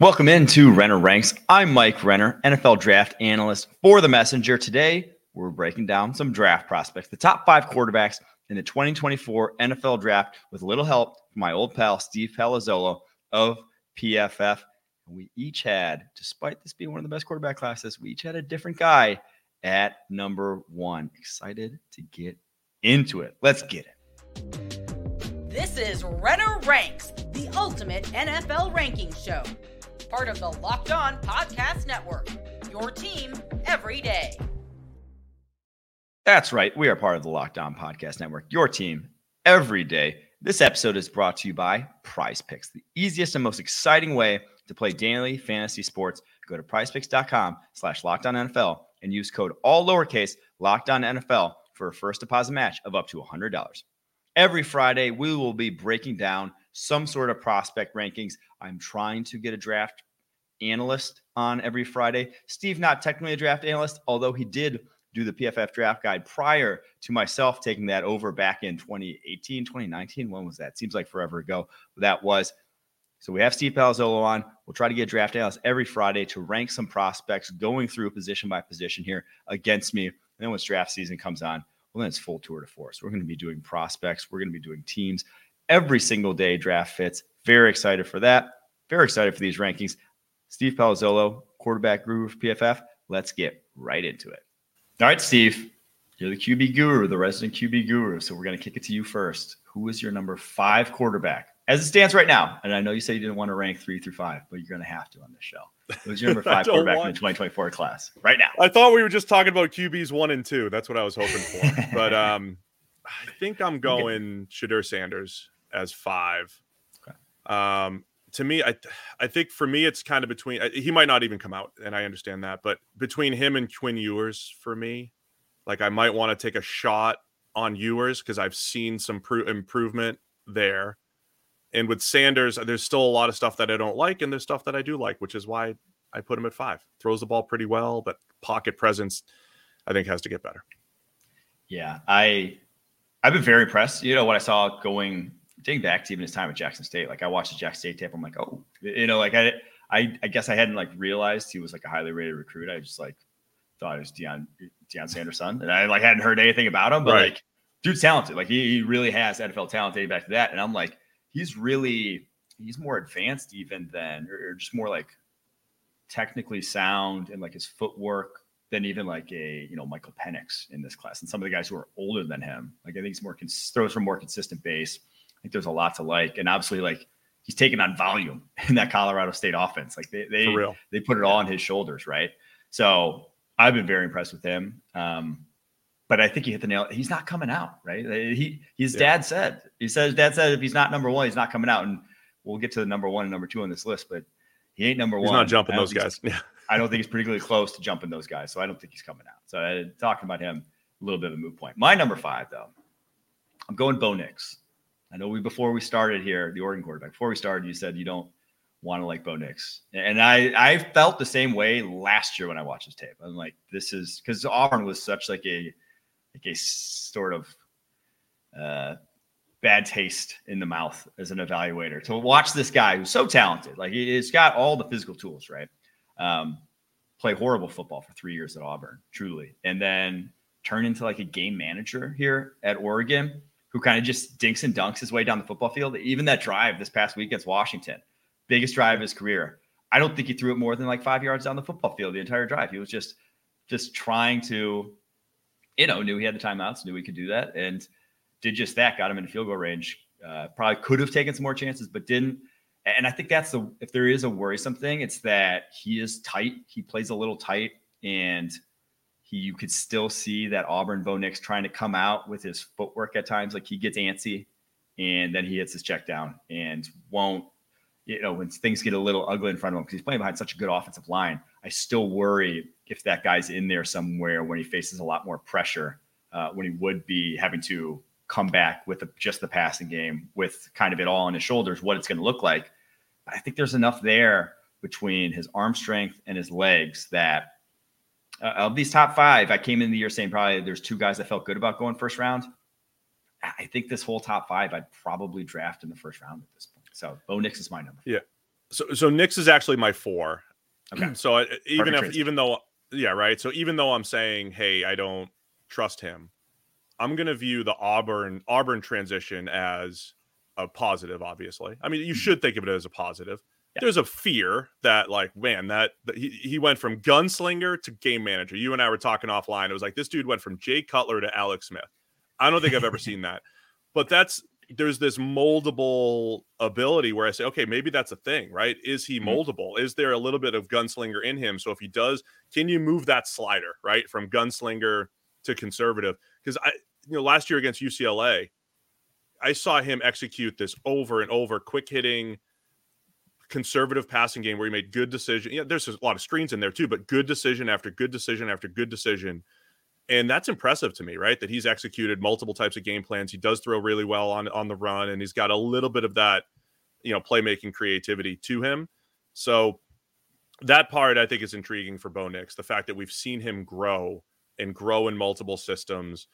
Welcome into Renner Ranks. I'm Mike Renner, NFL draft analyst for The Messenger. Today, we're breaking down some draft prospects, the top five quarterbacks in the 2024 NFL draft with a little help from my old pal, Steve Palazzolo of PFF. We each had, despite this being one of the best quarterback classes, we each had a different guy at number one. Excited to get into it. Let's get it. This is Renner Ranks, the ultimate NFL ranking show part of the Locked On Podcast Network. Your team every day. That's right. We are part of the Locked On Podcast Network, your team every day. This episode is brought to you by Prize Picks, the easiest and most exciting way to play daily fantasy sports. Go to prizepicks.com slash NFL and use code all lowercase locked on NFL for a first deposit match of up to $100. Every Friday, we will be breaking down some sort of prospect rankings. I'm trying to get a draft analyst on every Friday. Steve, not technically a draft analyst, although he did do the PFF draft guide prior to myself taking that over back in 2018, 2019. When was that? Seems like forever ago. That was. So we have Steve Palazzolo on. We'll try to get draft analysts every Friday to rank some prospects going through position by position here against me. And then once draft season comes on, well, then it's full tour de force. We're going to be doing prospects. We're going to be doing teams every single day draft fits. Very excited for that. Very excited for these rankings. Steve Palazzolo, quarterback guru for PFF. Let's get right into it. All right, Steve, you're the QB guru, the resident QB guru. So we're going to kick it to you first. Who is your number five quarterback as it stands right now? And I know you said you didn't want to rank three through five, but you're going to have to on this show. Who's your number five quarterback want... in the 2024 class right now? I thought we were just talking about QBs one and two. That's what I was hoping for. but um, I think I'm going Shedeur Sanders as five. Okay. Um, to me, I I think for me it's kind of between. He might not even come out, and I understand that, but between him and Quinn Ewers, for me, like I might want to take a shot on Ewers because I've seen some pro- improvement there. And with Sanders, there's still a lot of stuff that I don't like, and there's stuff that I do like, which is why I put him at five. Throws the ball pretty well, but pocket presence, I think, has to get better. Yeah, I I've been very impressed. You know what I saw going dating back to even his time at Jackson State, like I watched the Jackson State tape. I'm like, oh, you know, like I, I, I guess I hadn't like realized he was like a highly rated recruit. I just like thought it was Deion, Deion Sanders' son, and I like hadn't heard anything about him. But right. like, dude's talented. Like he, he really has NFL talent dating back to that. And I'm like, he's really, he's more advanced even than, or, or just more like technically sound and like his footwork than even like a you know Michael Penix in this class and some of the guys who are older than him. Like I think he's more cons- throws from more consistent base. I think there's a lot to like, and obviously, like he's taking on volume in that Colorado State offense. Like they they they put it all on his shoulders, right? So I've been very impressed with him. Um, but I think he hit the nail. He's not coming out, right? He his yeah. dad said he says dad said if he's not number one, he's not coming out. And we'll get to the number one and number two on this list, but he ain't number he's one. He's not jumping those guys. Yeah. I don't think he's particularly close to jumping those guys. So I don't think he's coming out. So uh, talking about him, a little bit of a moot point. My number five, though, I'm going Bo Nix. I know we before we started here, the Oregon quarterback. Before we started, you said you don't want to like Bo Nix, and I I felt the same way last year when I watched his tape. I'm like, this is because Auburn was such like a like a sort of uh, bad taste in the mouth as an evaluator. To watch this guy who's so talented, like he's got all the physical tools, right? Um, play horrible football for three years at Auburn, truly, and then turn into like a game manager here at Oregon who kind of just dinks and dunks his way down the football field. Even that drive this past week against Washington, biggest drive of his career. I don't think he threw it more than like five yards down the football field the entire drive. He was just just trying to, you know, knew he had the timeouts, knew he could do that, and did just that. Got him in field goal range. Uh, probably could have taken some more chances, but didn't. And I think that's the if there is a worrisome thing, it's that he is tight. He plays a little tight, and he, you could still see that Auburn Bo Nix trying to come out with his footwork at times. Like he gets antsy and then he hits his check down and won't, you know, when things get a little ugly in front of him because he's playing behind such a good offensive line. I still worry if that guy's in there somewhere when he faces a lot more pressure, uh, when he would be having to come back with just the passing game, with kind of it all on his shoulders, what it's going to look like. But I think there's enough there between his arm strength and his legs that uh, of these top five, I came in the year saying probably there's two guys I felt good about going first round. I think this whole top five I'd probably draft in the first round at this point. So Bo Nix is my number. Yeah. So so Nix is actually my four. Okay. So I, even if even though yeah right. So even though I'm saying hey I don't trust him, I'm gonna view the Auburn Auburn transition as a positive. Obviously, I mean you mm-hmm. should think of it as a positive. Yeah. There's a fear that like man that, that he, he went from gunslinger to game manager. You and I were talking offline. It was like this dude went from Jay Cutler to Alex Smith. I don't think I've ever seen that. But that's there's this moldable ability where I say, okay, maybe that's a thing, right? Is he mm-hmm. moldable? Is there a little bit of gunslinger in him? So if he does, can you move that slider, right? From gunslinger to conservative? Because I, you know, last year against UCLA, I saw him execute this over and over, quick hitting, conservative passing game where he made good decision. Yeah, there's a lot of screens in there too, but good decision after good decision after good decision and that's impressive to me, right? That he's executed multiple types of game plans. He does throw really well on on the run, and he's got a little bit of that, you know, playmaking creativity to him. So that part I think is intriguing for Bo Nix. The fact that we've seen him grow and grow in multiple systems.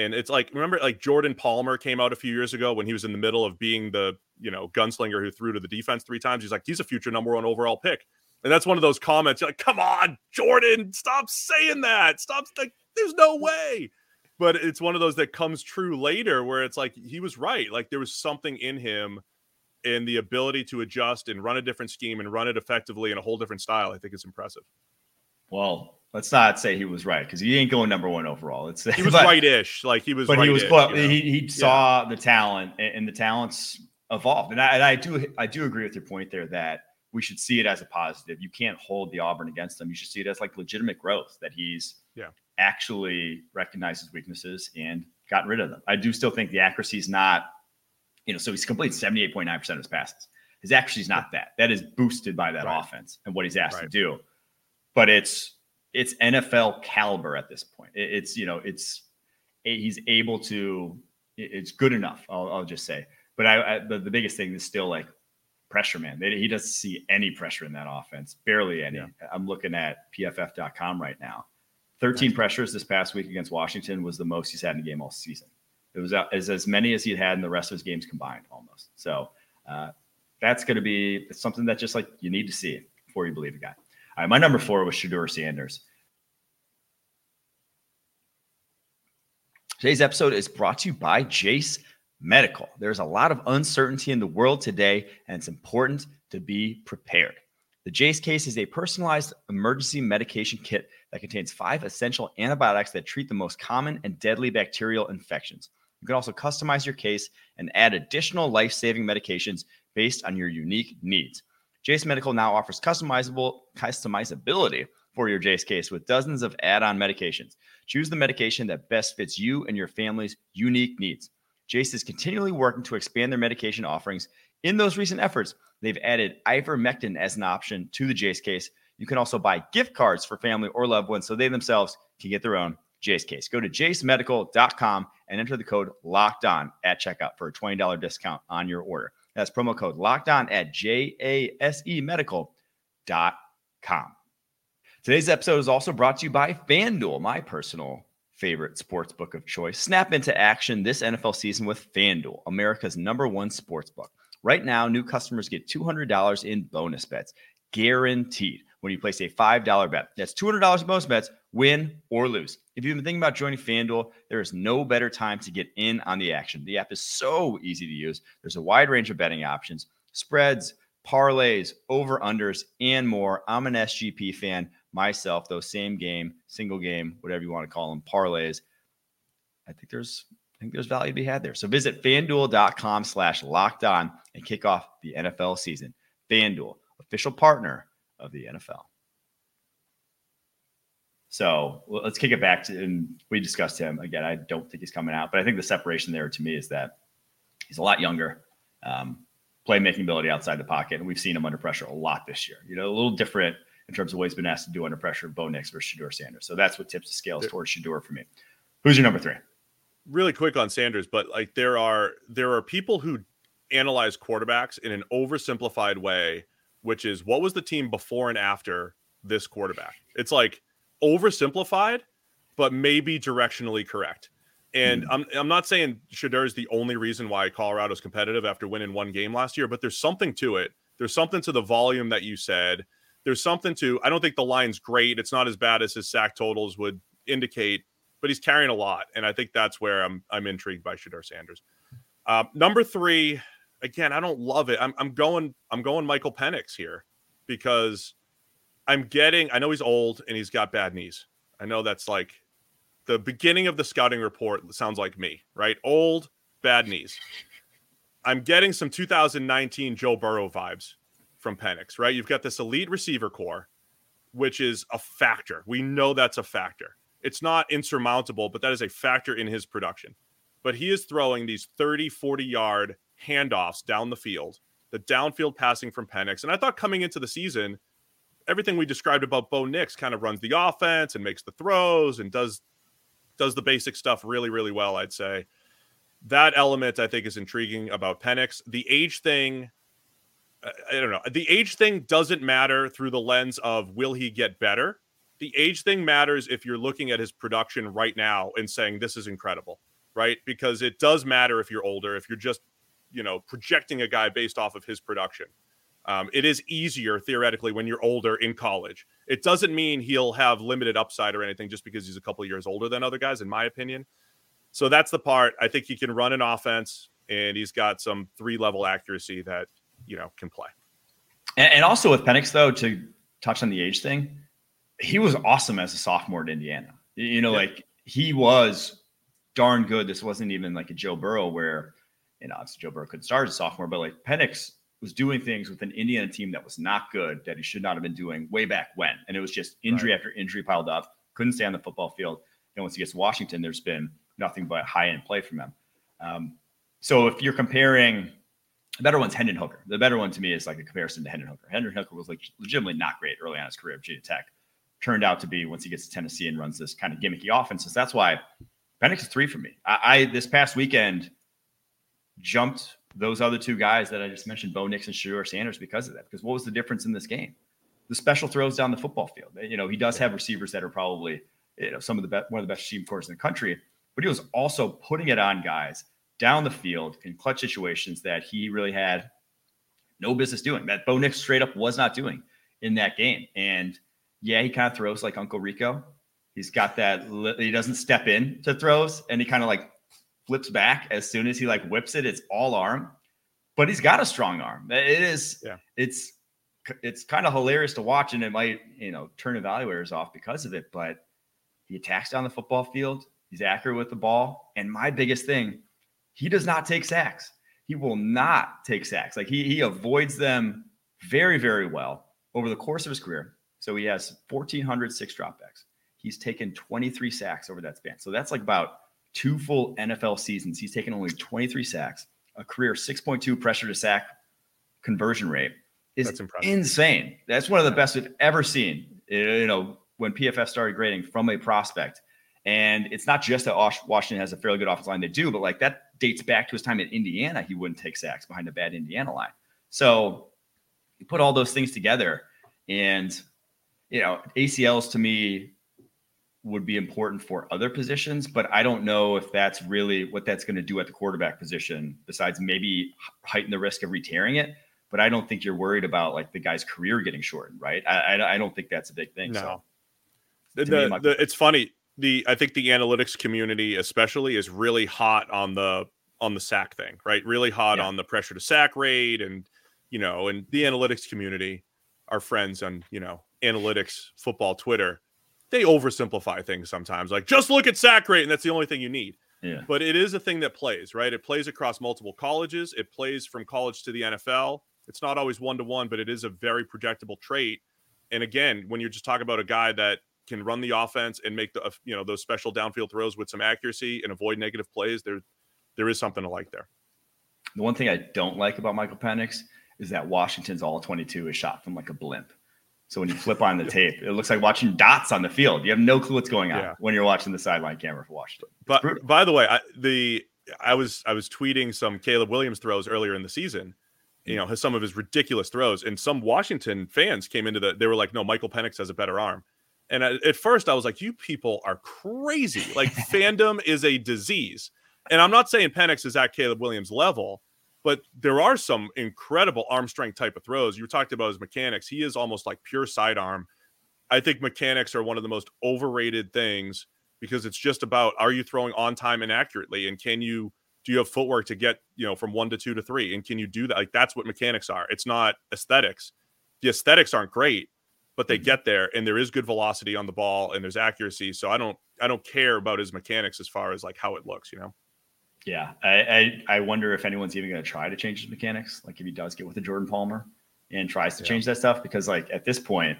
And it's like, remember, like Jordan Palmer came out a few years ago when he was in the middle of being the, you know, gunslinger who threw to the defense three times. He's like, he's a future number one overall pick. And that's one of those comments. Like, come on, Jordan, stop saying that. Stop. Like, there's no way. But it's one of those that comes true later where it's like he was right. Like there was something in him and the ability to adjust and run a different scheme and run it effectively in a whole different style. I think is impressive. Well, let's not say he was right because he ain't going number one overall. It's he was right-ish, like he was. But he was. You know? He he saw yeah. the talent, and the talents evolved. And I, and I do I do agree with your point there that we should see it as a positive. You can't hold the Auburn against them. You should see it as like legitimate growth that he's yeah actually recognized his weaknesses and gotten rid of them. I do still think the accuracy is not, you know, so he's completed 78.9% of his passes. His accuracy is not that. That is boosted by that right. offense and what he's asked right. to do. But it's it's NFL caliber at this point. it's you know it's he's able to. It's good enough. I'll, I'll just say. But I, I the, the biggest thing is still like pressure man. he doesn't see any pressure in that offense, barely any. Yeah. I'm looking at pff.com right now. 13 pressures this past week against Washington was the most he's had in a game all season. It was as, as many as he'd had in the rest of his games combined almost. So uh, that's going to be something that just like you need to see before you believe a guy. All right, my number four was Shedeur Sanders. Today's episode is brought to you by Jase Medical. There's a lot of uncertainty in the world today, and it's important to be prepared. The Jase case is a personalized emergency medication kit that contains five essential antibiotics that treat the most common and deadly bacterial infections. You can also customize your case and add additional life saving medications based on your unique needs. Jase Medical now offers customizable customizability for your Jase case with dozens of add on medications. Choose the medication that best fits you and your family's unique needs. Jase is continually working to expand their medication offerings. In those recent efforts, they've added ivermectin as an option to the Jase case you can also buy gift cards for family or loved ones so they themselves can get their own Jase case. Go to jasemedical.com and enter the code locked on at checkout for a $20 discount on your order. That's promo code locked on at J A S E medical.com. Today's episode is also brought to you by FanDuel, my personal favorite sports book of choice. Snap into action this NFL season with FanDuel, America's number one sports book. Right now, new customers get $200 in bonus bets, guaranteed when you place a $5 bet. That's $200 in bonus bets, win or lose. If you've been thinking about joining FanDuel, there is no better time to get in on the action. The app is so easy to use. There's a wide range of betting options, spreads, parlays, over unders, and more. I'm an SGP fan myself, those same game, single game, whatever you want to call them, parlays. I think there's I think there's value to be had there. So visit fanduel.com slash locked on and kick off the NFL season. FanDuel, official partner of the NFL. So let's kick it back to, and we discussed him again. I don't think he's coming out, but I think the separation there to me is that he's a lot younger, um, playmaking ability outside the pocket, and we've seen him under pressure a lot this year. You know, a little different in terms of what he's been asked to do under pressure, Bo Nix versus Shedeur Sanders. So that's what tips the scales towards Shedeur for me. Who's your number three? Really quick on Sanders, but like there are there are people who analyze quarterbacks in an oversimplified way, which is what was the team before and after this quarterback? It's like oversimplified, but maybe directionally correct. And mm-hmm. I'm I'm not saying Shedeur is the only reason why Colorado's competitive after winning one game last year, but there's something to it. There's something to the volume that you said. There's something to. I don't think the line's great. It's not as bad as his sack totals would indicate, but he's carrying a lot, and I think that's where I'm I'm intrigued by Shedeur Sanders. Uh, number three, again, I don't love it. I'm I'm going I'm going Michael Penix here because I'm getting. I know he's old and he's got bad knees. I know that's like the beginning of the scouting report sounds like me, right? Old, bad knees. I'm getting some 2019 Joe Burrow vibes from Penix, right? You've got this elite receiver corps, which is a factor. We know that's a factor. It's not insurmountable, but that is a factor in his production. But he is throwing these 30, 40 yard handoffs down the field, the downfield passing from Penix. And I thought coming into the season, everything we described about Bo Nix kind of runs the offense and makes the throws and does does the basic stuff really, really well, I'd say. That element I think is intriguing about Penix. The age thing, I don't know. The age thing doesn't matter through the lens of will he get better? The age thing matters if you're looking at his production right now and saying this is incredible, right? Because it does matter if you're older, if you're just, you know, projecting a guy based off of his production. Um, it is easier theoretically when you're older in college. It doesn't mean he'll have limited upside or anything just because he's a couple years older than other guys, in my opinion. So that's the part. I think he can run an offense, and he's got some three level accuracy that you know can play. And, and also with Penix, though, to touch on the age thing, he was awesome as a sophomore at Indiana. You know, yeah. like he was darn good. This wasn't even like a Joe Burrow where, you know, obviously Joe Burrow couldn't start as a sophomore, but like Penix was doing things with an Indiana team that was not good, that he should not have been doing way back when. And it was just injury right. after injury piled up. Couldn't stay on the football field. And once he gets to Washington, there's been nothing but high end play from him. Um, so if you're comparing, the better one's Hendon Hooker. The better one to me is like a comparison to Hendon Hooker. Hendon Hooker was like legitimately not great early on his career at Virginia Tech. Turned out to be once he gets to Tennessee and runs this kind of gimmicky offenses. That's why Penix is three for me. I, I this past weekend jumped those other two guys that I just mentioned, Bo Nix and Shedeur Sanders, because of that. Because what was the difference in this game? The special throws down the football field. You know, he does have receivers that are probably you know some of the best, one of the best receiving corps in the country, but he was also putting it on guys down the field in clutch situations that he really had no business doing. That Bo Nix straight up was not doing in that game. And yeah, he kind of throws like Uncle Rico. He's got that. He doesn't step in to throws, and he kind of like flips back as soon as he like whips it. It's all arm, but he's got a strong arm. It is. Yeah. It's it's kind of hilarious to watch, and it might you know turn evaluators off because of it. But he attacks down the football field. He's accurate with the ball, and my biggest thing, he does not take sacks. He will not take sacks. Like he he avoids them very very well over the course of his career. So he has 1,406 dropbacks. He's taken 23 sacks over that span. So that's like about two full NFL seasons, he's taken only 23 sacks, a career 6.2 pressure to sack conversion rate is That's insane. That's one of the best we've ever seen. Eh, you know, when PFF started grading from a prospect. And it's not just that Washington has a fairly good offensive line, they do, but like that dates back to his time in Indiana. He wouldn't take sacks behind a bad Indiana line. So you put all those things together, and you know, ACLs to me would be important for other positions, but I don't know if that's really what that's going to do at the quarterback position, besides maybe heighten the risk of re-tearing it. But I don't think you're worried about like the guy's career getting shortened, right? I, I, I don't think that's a big thing. No. So, the, the, the, it's funny. The I think the analytics community, especially, is really hot on the on the sack thing, right? Really hot yeah. on the pressure to sack rate, and you know, and the analytics community, our friends on you know analytics football Twitter they oversimplify things sometimes. Like just look at sack rate, and that's the only thing you need. Yeah. But it is a thing that plays, right? It plays across multiple colleges. It plays from college to the NFL. It's not always one to one, but it is a very projectable trait. And again, when you're just talking about a guy that can run the offense and make the uh, you know those special downfield throws with some accuracy and avoid negative plays, there there is something to like there. The one thing I don't like about Michael Penix is that Washington's all 22 is shot from like a blimp. So when you flip on the tape, it looks like watching dots on the field. You have no clue what's going on Yeah. when you're watching the sideline camera for Washington. But brutal. by the way, I, the I was I was tweeting some Caleb Williams throws earlier in the season. You mm. know, some of his ridiculous throws, and some Washington fans came into the. They were like, "No, Michael Penix has a better arm." And I, at first, I was like, "You people are crazy! Like fandom is a disease." And I'm not saying Penix is at Caleb Williams' level, but there are some incredible arm strength type of throws. You talked about his mechanics. He is almost like pure sidearm. I think mechanics are one of the most overrated things because it's just about are you throwing on time and accurately? And can you do you have footwork to get you know from one to two to three? And can you do that? Like that's what mechanics are. It's not aesthetics. The aesthetics aren't great but they mm-hmm. get there and there is good velocity on the ball and there's accuracy. So i don't i don't care about his mechanics as far as like how it looks you know Yeah, I, I I wonder if anyone's even going to try to change his mechanics. Like if he does get with a Jordan Palmer and tries to Yeah. change that stuff, because like at this point,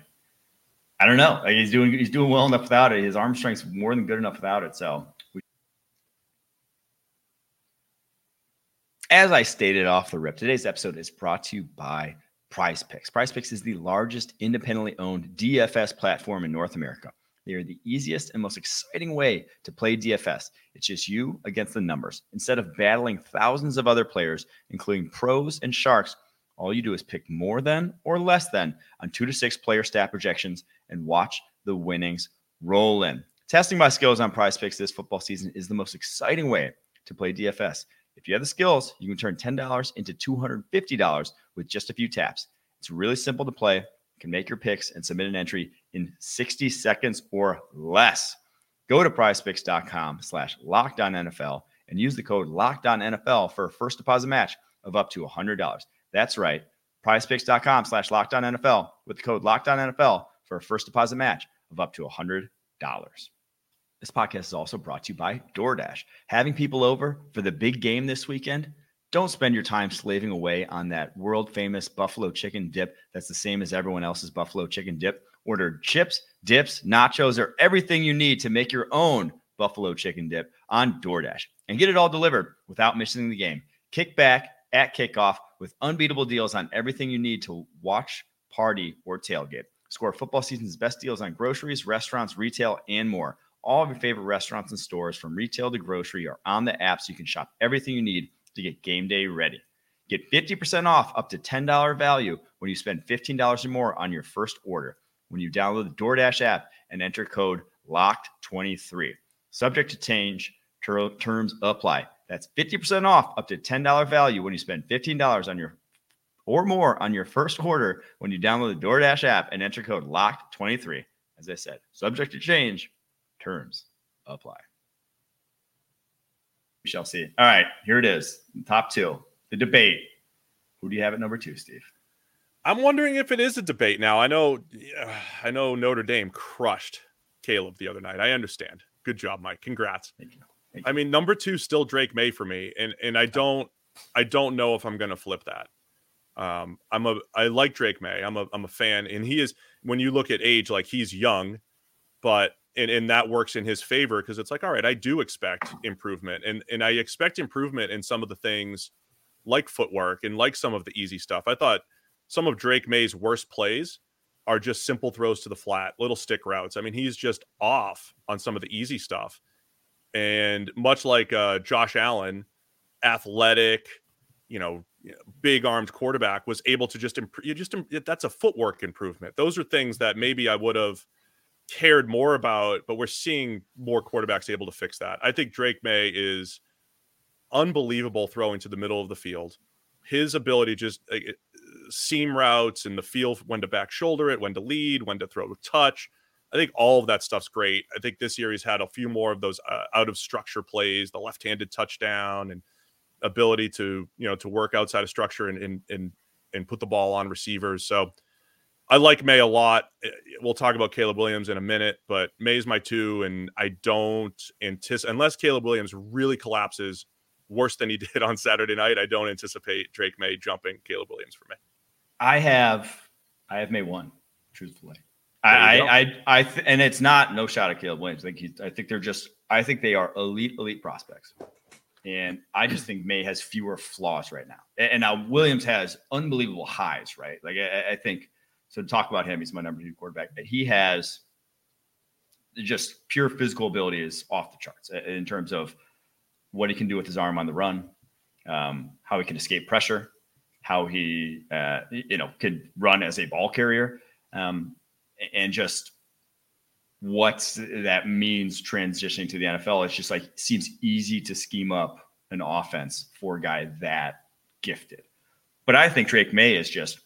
I don't know. Like he's doing he's doing well enough without it. His arm strength's more than good enough without it. So, we- as I stated off the rip, today's episode is brought to you by Prize Picks. Prize Picks is the largest independently owned DFS platform in North America. They are the easiest and most exciting way to play DFS. It's just you against the numbers. Instead of battling thousands of other players, including pros and sharks, all you do is pick more than or less than on two to six player stat projections and watch the winnings roll in. Testing my skills on prize picks this football season is the most exciting way to play DFS. If you have the skills, you can turn $10 into $250 with just a few taps. It's really simple to play. Can make your picks and submit an entry in 60 seconds or less. Go to prizepicks.com slash lockdown and use the code lockdown for a first deposit match of up to $100. That's right. Prizepicks.com slash lockdown with the code lockdown for a first deposit match of up to $100. This podcast is also brought to you by DoorDash. Having people over for the big game this weekend? Don't spend your time slaving away on that world famous buffalo chicken dip that's the same as everyone else's buffalo chicken dip. Order chips, dips, nachos, or everything you need to make your own buffalo chicken dip on DoorDash and get it all delivered without missing the game. Kick back at kickoff with unbeatable deals on everything you need to watch, party, or tailgate. Score football season's best deals on groceries, restaurants, retail, and more. All of your favorite restaurants and stores, from retail to grocery, are on the app so you can shop everything you need to get game day ready. Get 50% off up to $10 value when you spend $15 or more on your first order when you download the DoorDash app and enter code LOCKED23. Subject to change, ter- terms apply. That's 50% off up to $10 value when you spend $15 on your or more on your first order when you download the DoorDash app and enter code LOCKED23. As I said, subject to change, terms apply. We shall see. All right, here it is. Top two. The debate. Who do you have at number two, Steve? i'm wondering if it is a debate now i know i know notre dame crushed caleb the other night i understand good job mike congrats Thank you. Thank I mean, number two still Drake Maye for me, and and I don't I don't know if I'm going to flip that. Um, I'm a I like Drake Maye. I'm a I'm a fan, and he is when you look at age, like he's young, but and and that works in his favor because it's like, all right, I do expect improvement, and and I expect improvement in some of the things like footwork and like some of the easy stuff. I thought some of Drake Maye's worst plays are just simple throws to the flat, little stick routes. I mean, he's just off on some of the easy stuff. And much like uh, Josh Allen, athletic, you know, big armed quarterback was able to just improve. Just that's a footwork improvement. Those are things that maybe I would have cared more about, but we're seeing more quarterbacks able to fix that. I think Drake Maye is unbelievable throwing to the middle of the field. His ability just uh, seam routes and the feel when to back shoulder it, when to lead, when to throw a touch. I think all of that stuff's great. I think this year he's had a few more of those uh, out of structure plays, the left-handed touchdown, and ability to you know to work outside of structure and and and, and put the ball on receivers. So I like Maye a lot. Eh, We'll talk about Caleb Williams in a minute, but Maye's my two, and I don't anticipate unless Caleb Williams really collapses worse than he did on Saturday night. I don't anticipate Drake Maye jumping Caleb Williams for me. I have I have Maye one, truthfully. I. I, I, I th- and it's not no shot at Caleb Williams. I think he's, I think they're just, I think they are elite, elite prospects, and I just think Maye has fewer flaws right now. And, and now Williams has unbelievable highs, right? Like I, I think So talk about him, he's my number two quarterback. But he has just pure physical ability is off the charts in terms of what he can do with his arm on the run, um, how he can escape pressure, how he uh, you know could run as a ball carrier, um, and just what that means transitioning to the NFL. It's just like seems easy to scheme up an offense for a guy that gifted. But I think Drake Maye is just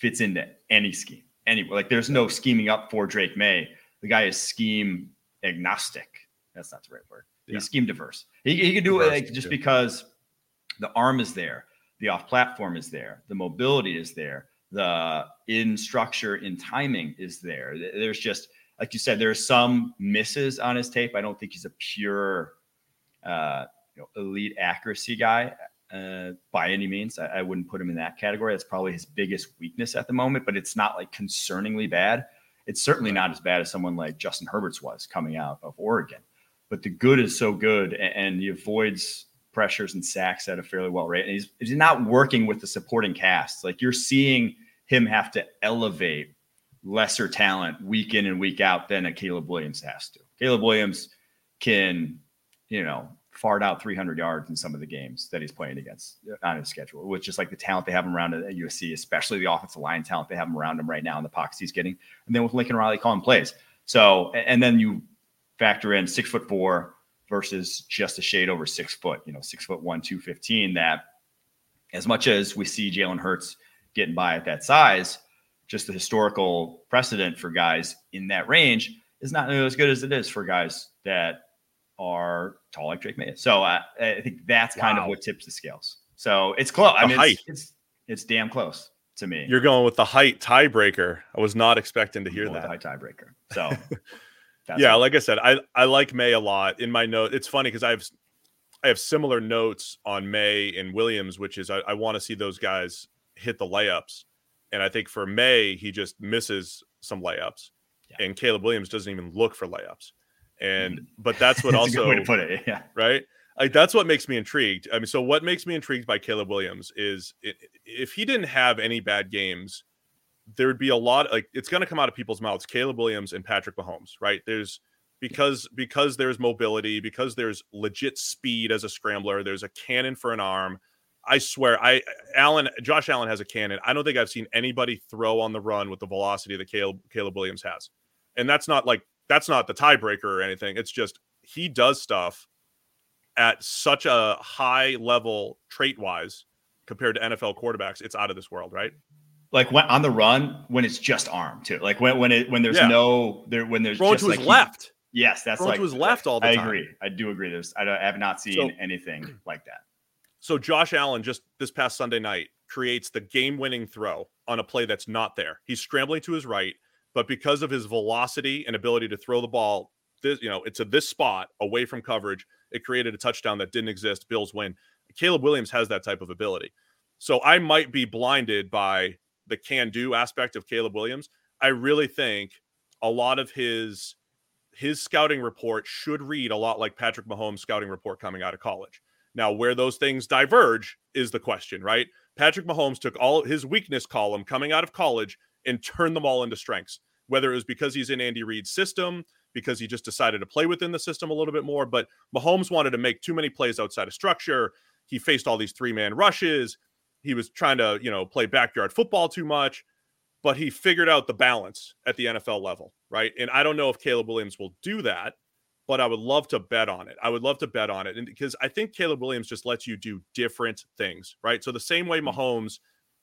fits into any scheme. Any like there's no scheming up for Drake Maye. The guy is scheme agnostic. That's not the right word. He's scheme diverse. He, he can do diverse, it like, just because the arm is there, the off platform is there, the mobility is there, the in structure, in timing is there. There's just like you said, there's some misses on his tape. I don't think he's a pure uh, you know, elite accuracy guy uh, by any means. I, I, wouldn't put him in that category. That's probably his biggest weakness at the moment, but it's not like concerningly bad. It's certainly not as bad as someone like Justin Herbert's was coming out of Oregon. But the good is so good, and, and he avoids pressures and sacks at a fairly well rate. And he's, he's not working with the supporting cast. Like you're seeing him have to elevate lesser talent week in and week out than a Caleb Williams has to. Caleb Williams can, you know, fart out 300 yards in some of the games that he's playing against on his schedule, which is like the talent they have him around at USC, especially the offensive line talent they have him around him right now in the pockets he's getting. And then with Lincoln Riley calling plays. So, and then you factor in six foot four versus just a shade over six foot, you know, six foot one, 215. That as much as we see Jalen Hurts getting by at that size, just the historical precedent for guys in that range is not as good as it is for guys that are tall like Drake Maye. So uh, I think that's kind wow. of what tips the scales. So it's close. I mean, it's, it's, it's damn close to me. You're going with the height tiebreaker. I was not expecting to hear that. High tiebreaker. So yeah, like I said, I I like Maye a lot. In my note, it's funny because I have I have similar notes on Maye and Williams, which is I, I want to see those guys hit the layups. And I think for Maye, he just misses some layups. Yeah. And Caleb Williams doesn't even look for layups. And but that's what that's also way to put it. Yeah. Right. Like that's what makes me intrigued. I mean, so what makes me intrigued by Caleb Williams is if he didn't have any bad games, there would be a lot like it's going to come out of people's mouths. Caleb Williams and Patrick Mahomes, right? There's because because there's mobility, because there's legit speed as a scrambler. There's a cannon for an arm. I swear, I Allen Josh Allen has a cannon. I don't think I've seen anybody throw on the run with the velocity that Caleb Caleb Williams has, and that's not like that's not the tiebreaker or anything. It's just he does stuff at such a high level trait wise compared to NFL quarterbacks. It's out of this world, right? Like when on the run, when it's just arm too. Like when when it when there's yeah. no there when there's throwing just to like his he, left. Yes, that's throwing like to his left all the I time. I agree. I do agree. There's I, I have not seen so, anything like that. So Josh Allen just this past Sunday night creates the game-winning throw on a play that's not there. He's scrambling to his right, but because of his velocity and ability to throw the ball, this you know, it's at this spot away from coverage, it created a touchdown that didn't exist. Bills win. Caleb Williams has that type of ability. So I might be blinded by the can-do aspect of Caleb Williams. I really think a lot of his his scouting report should read a lot like Patrick Mahomes' scouting report coming out of college now, where those things diverge is the question, right? Patrick Mahomes took all his weakness column coming out of college and turn them all into strengths, whether it was because he's in Andy Reid's system, because he just decided to play within the system a little bit more. But Mahomes wanted to make too many plays outside of structure. He faced all these three man rushes. He was trying to, you know, play backyard football too much, but he figured out the balance at the NFL level, right? And I don't know if Caleb Williams will do that but I would love to bet on it. I would love to bet on it. And because I think Caleb Williams just lets you do different things, right? So the same way mm. Mahomes,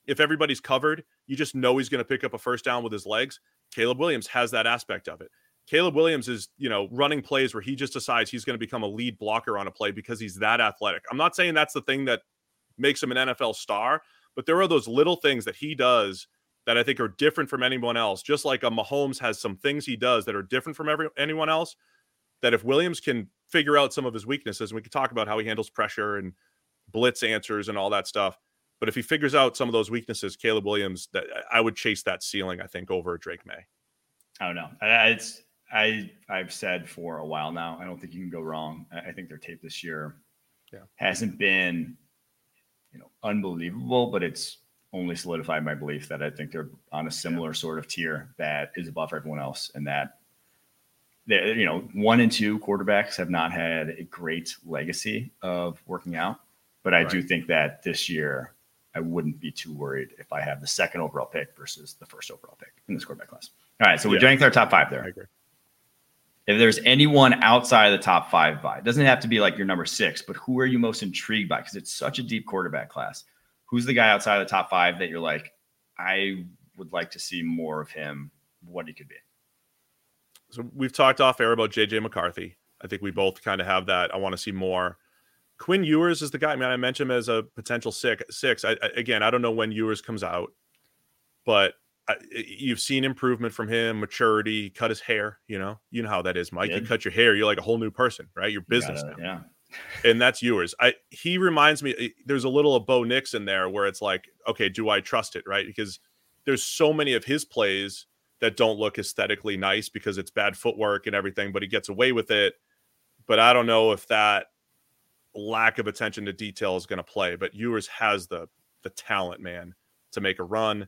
if everybody's covered, you just know he's going to pick up a first down with his legs. Caleb Williams has that aspect of it. Caleb Williams is, you know, running plays where he just decides he's going to become a lead blocker on a play because he's that athletic. I'm not saying that's the thing that makes him an NFL star, but there are those little things that he does that I think are different from anyone else. Just like a Mahomes has some things he does that are different from every anyone else that if Williams can figure out some of his weaknesses, and we can talk about how he handles pressure and blitz answers and all that stuff. But if he figures out some of those weaknesses, Caleb Williams, that I would chase that ceiling, I think, over Drake Maye. I don't know. It's I I've said for a while now. I don't think you can go wrong. I think their tape this year yeah. hasn't been, you know, unbelievable, but it's only solidified my belief that I think they're on a similar sort of tier that is above everyone else, and that they, you know one and two quarterbacks have not had a great legacy of working out, but I right. do think that this year I wouldn't be too worried if I have the second overall pick versus the first overall pick in this quarterback class. All right, so we yeah. ranked our top five there. I agree. If there's anyone outside of the top five by, it doesn't have to be like your number six, but who are you most intrigued by? Because it's such a deep quarterback class who's the guy outside of the top five that you're like, I would like to see more of him, what he could be? So we've talked off air about JJ McCarthy. I think we both kind of have that. I want to see more. Quinn Ewers is the guy. I mean, I mentioned him as a potential six. Six. I, I, again, I don't know when Ewers comes out, but I, you've seen improvement from him, maturity. Cut his hair. You know, you know how that is, Mike. You cut your hair, you're like a whole new person, right? Your business gotta, now. Yeah and that's yours. I he reminds me. There's a little of Bo Nix in there where it's like, okay, do I trust it? Right? Because there's so many of his plays that don't look aesthetically nice because it's bad footwork and everything, but he gets away with it. But I don't know if that lack of attention to detail is going to play. But Ewers has the the talent, man, to make a run.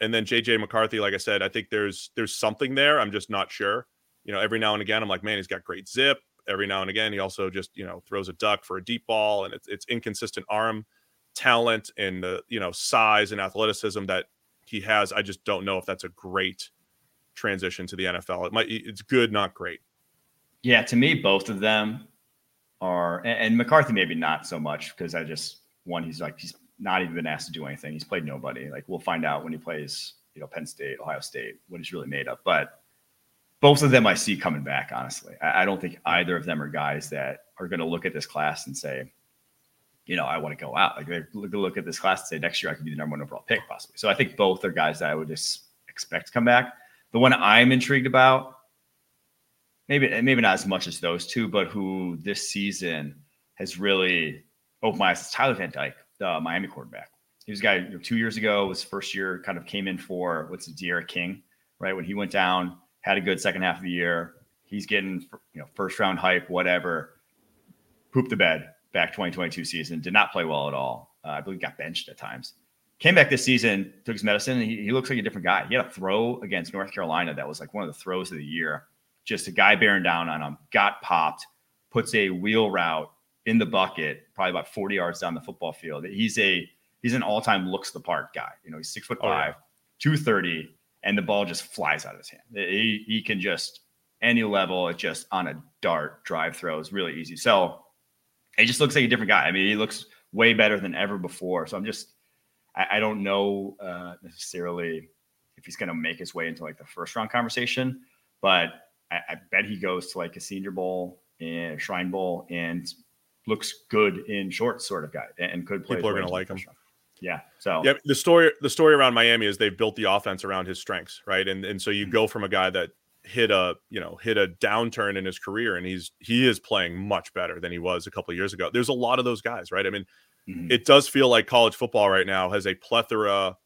And then JJ McCarthy, like I said, I think there's there's something there. I'm just not sure. You know, every now and again, I'm like, man, he's got great zip every now and again. He also just you know throws a duck for a deep ball, and it's it's inconsistent arm talent and the you know size and athleticism that he has. I just don't know if that's a great transition to the NFL. It might it's good, not great. Yeah, to me, both of them are, and McCarthy maybe not so much because I just one he's like he's not even been asked to do anything. He's played nobody. Like we'll find out when he plays, you know, Penn State, Ohio State, what he's really made of. But both of them I see coming back. Honestly, I, I don't think either of them are guys that are going to look at this class and say, you know, I want to go out. Like they look, look at this class and say next year I could be the number one overall pick possibly. So I think both are guys that I would just expect to come back. The one I'm intrigued about, maybe maybe not as much as those two, but who this season has really opened my eyes. Tyler Van Dyke, the Miami quarterback. He was a guy you know, two years ago, his first year, kind of came in for what's the D'Eriq King, right? When he went down, had a good second half of the year. He's getting you know first round hype, whatever. Pooped the bed back 2022 season. Did not play well at all. Uh, I believe got benched at times. Came back this season, took his medicine, and he, he looks like a different guy. He had a throw against North Carolina that was like one of the throws of the year. Just a guy bearing down on him, got popped, puts a wheel route in the bucket, probably about 40 yards down the football field. He's a he's an all-time looks the part guy. You know, he's six foot five, oh, yeah. 230, and the ball just flies out of his hand. He, he can just any level, it just on a dart drive throw is really easy. So he just looks like a different guy. I mean, he looks way better than ever before. So I'm just, I, I don't know uh, necessarily if he's going to make his way into like the first round conversation, but I, I bet he goes to like a Senior Bowl and Shrine Bowl and looks good in shorts, sort of guy, and could play. People are going to like him. Yeah. So yeah, the story the story around Miami is they've built the offense around his strengths, right? And and so you mm-hmm. go from a guy that hit a you know hit a downturn in his career, and he's he is playing much better than he was a couple years ago. There's a lot of those guys, right? I mean, mm-hmm. it does feel like college football right now has a plethora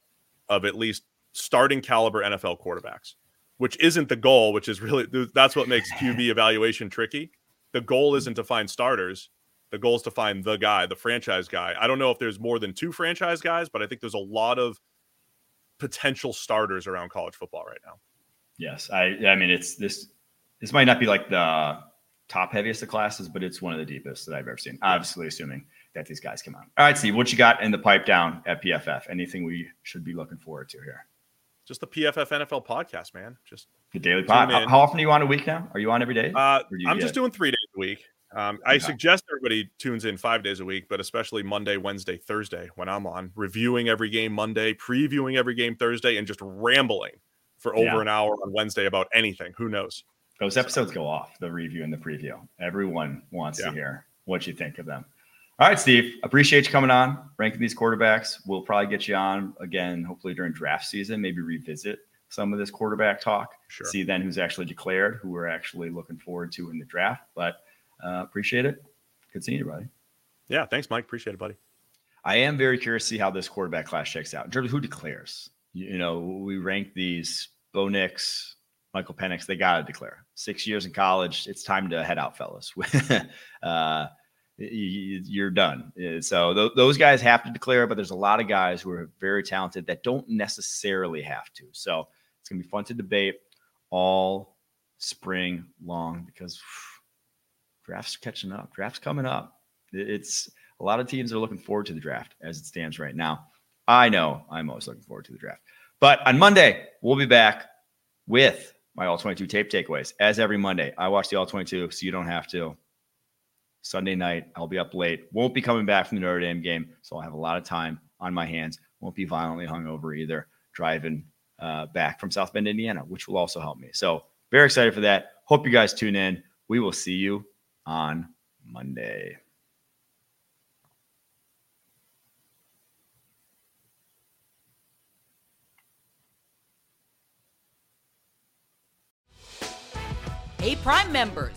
of at least starting caliber NFL quarterbacks, which isn't the goal. Which is really that's what makes QB evaluation tricky. The goal isn't to find starters the goal is to find the guy, the franchise guy. I don't know if there's more than two franchise guys, but I think there's a lot of potential starters around college football right now. Yes, I I mean it's this this might not be like the top heaviest of classes, but it's one of the deepest that I've ever seen. Obviously, assuming that these guys come out. All right, Steve, what you got in the pipe down at PFF? Anything we should be looking forward to here? Just the PFF NFL podcast, man. Just the daily pod. How often are you on a week now? Are you on every day? Uh, I'm just doing three days a week. Um, I suggest everybody tunes in five days a week, but especially Monday, Wednesday, Thursday when I'm on, reviewing every game Monday, previewing every game Thursday, and just rambling for over yeah. an hour on Wednesday about anything. Who knows? Those episodes go off the review and the preview. Everyone wants yeah. to hear what you think of them. All right, Steve, appreciate you coming on, ranking these quarterbacks. We'll probably get you on again, hopefully during draft season, maybe revisit some of this quarterback talk. Sure. See then who's actually declared, who we're actually looking forward to in the draft. But uh, appreciate it. Good seeing you, buddy. Yeah, thanks, Mike. Appreciate it, buddy. I am very curious to see how this quarterback class checks out in terms of who declares. You, know, we rank these Bo Nix, Michael Penix, they got to declare. Six years in college, it's time to head out, fellas. uh, you're done. Uh, so those guys have to declare, but there's a lot of guys who are very talented that don't necessarily have to. So it's going to be fun to debate all spring long because whew, drafts catching up. Drafts coming up. It's a lot of teams are looking forward to the draft as it stands right now. I know I'm always looking forward to the draft. But on Monday, we'll be back with my all 22 tape takeaways. As every Monday, I watch the all 22 so you don't have to. Sunday night, I'll be up late. Won't be coming back from the Notre Dame game, so I'll have a lot of time on my hands. Won't be violently hungover either, driving uh, back from South Bend, Indiana, which will also help me. So, very excited for that. Hope you guys tune in. We will see you on Monday. Hey, Prime members,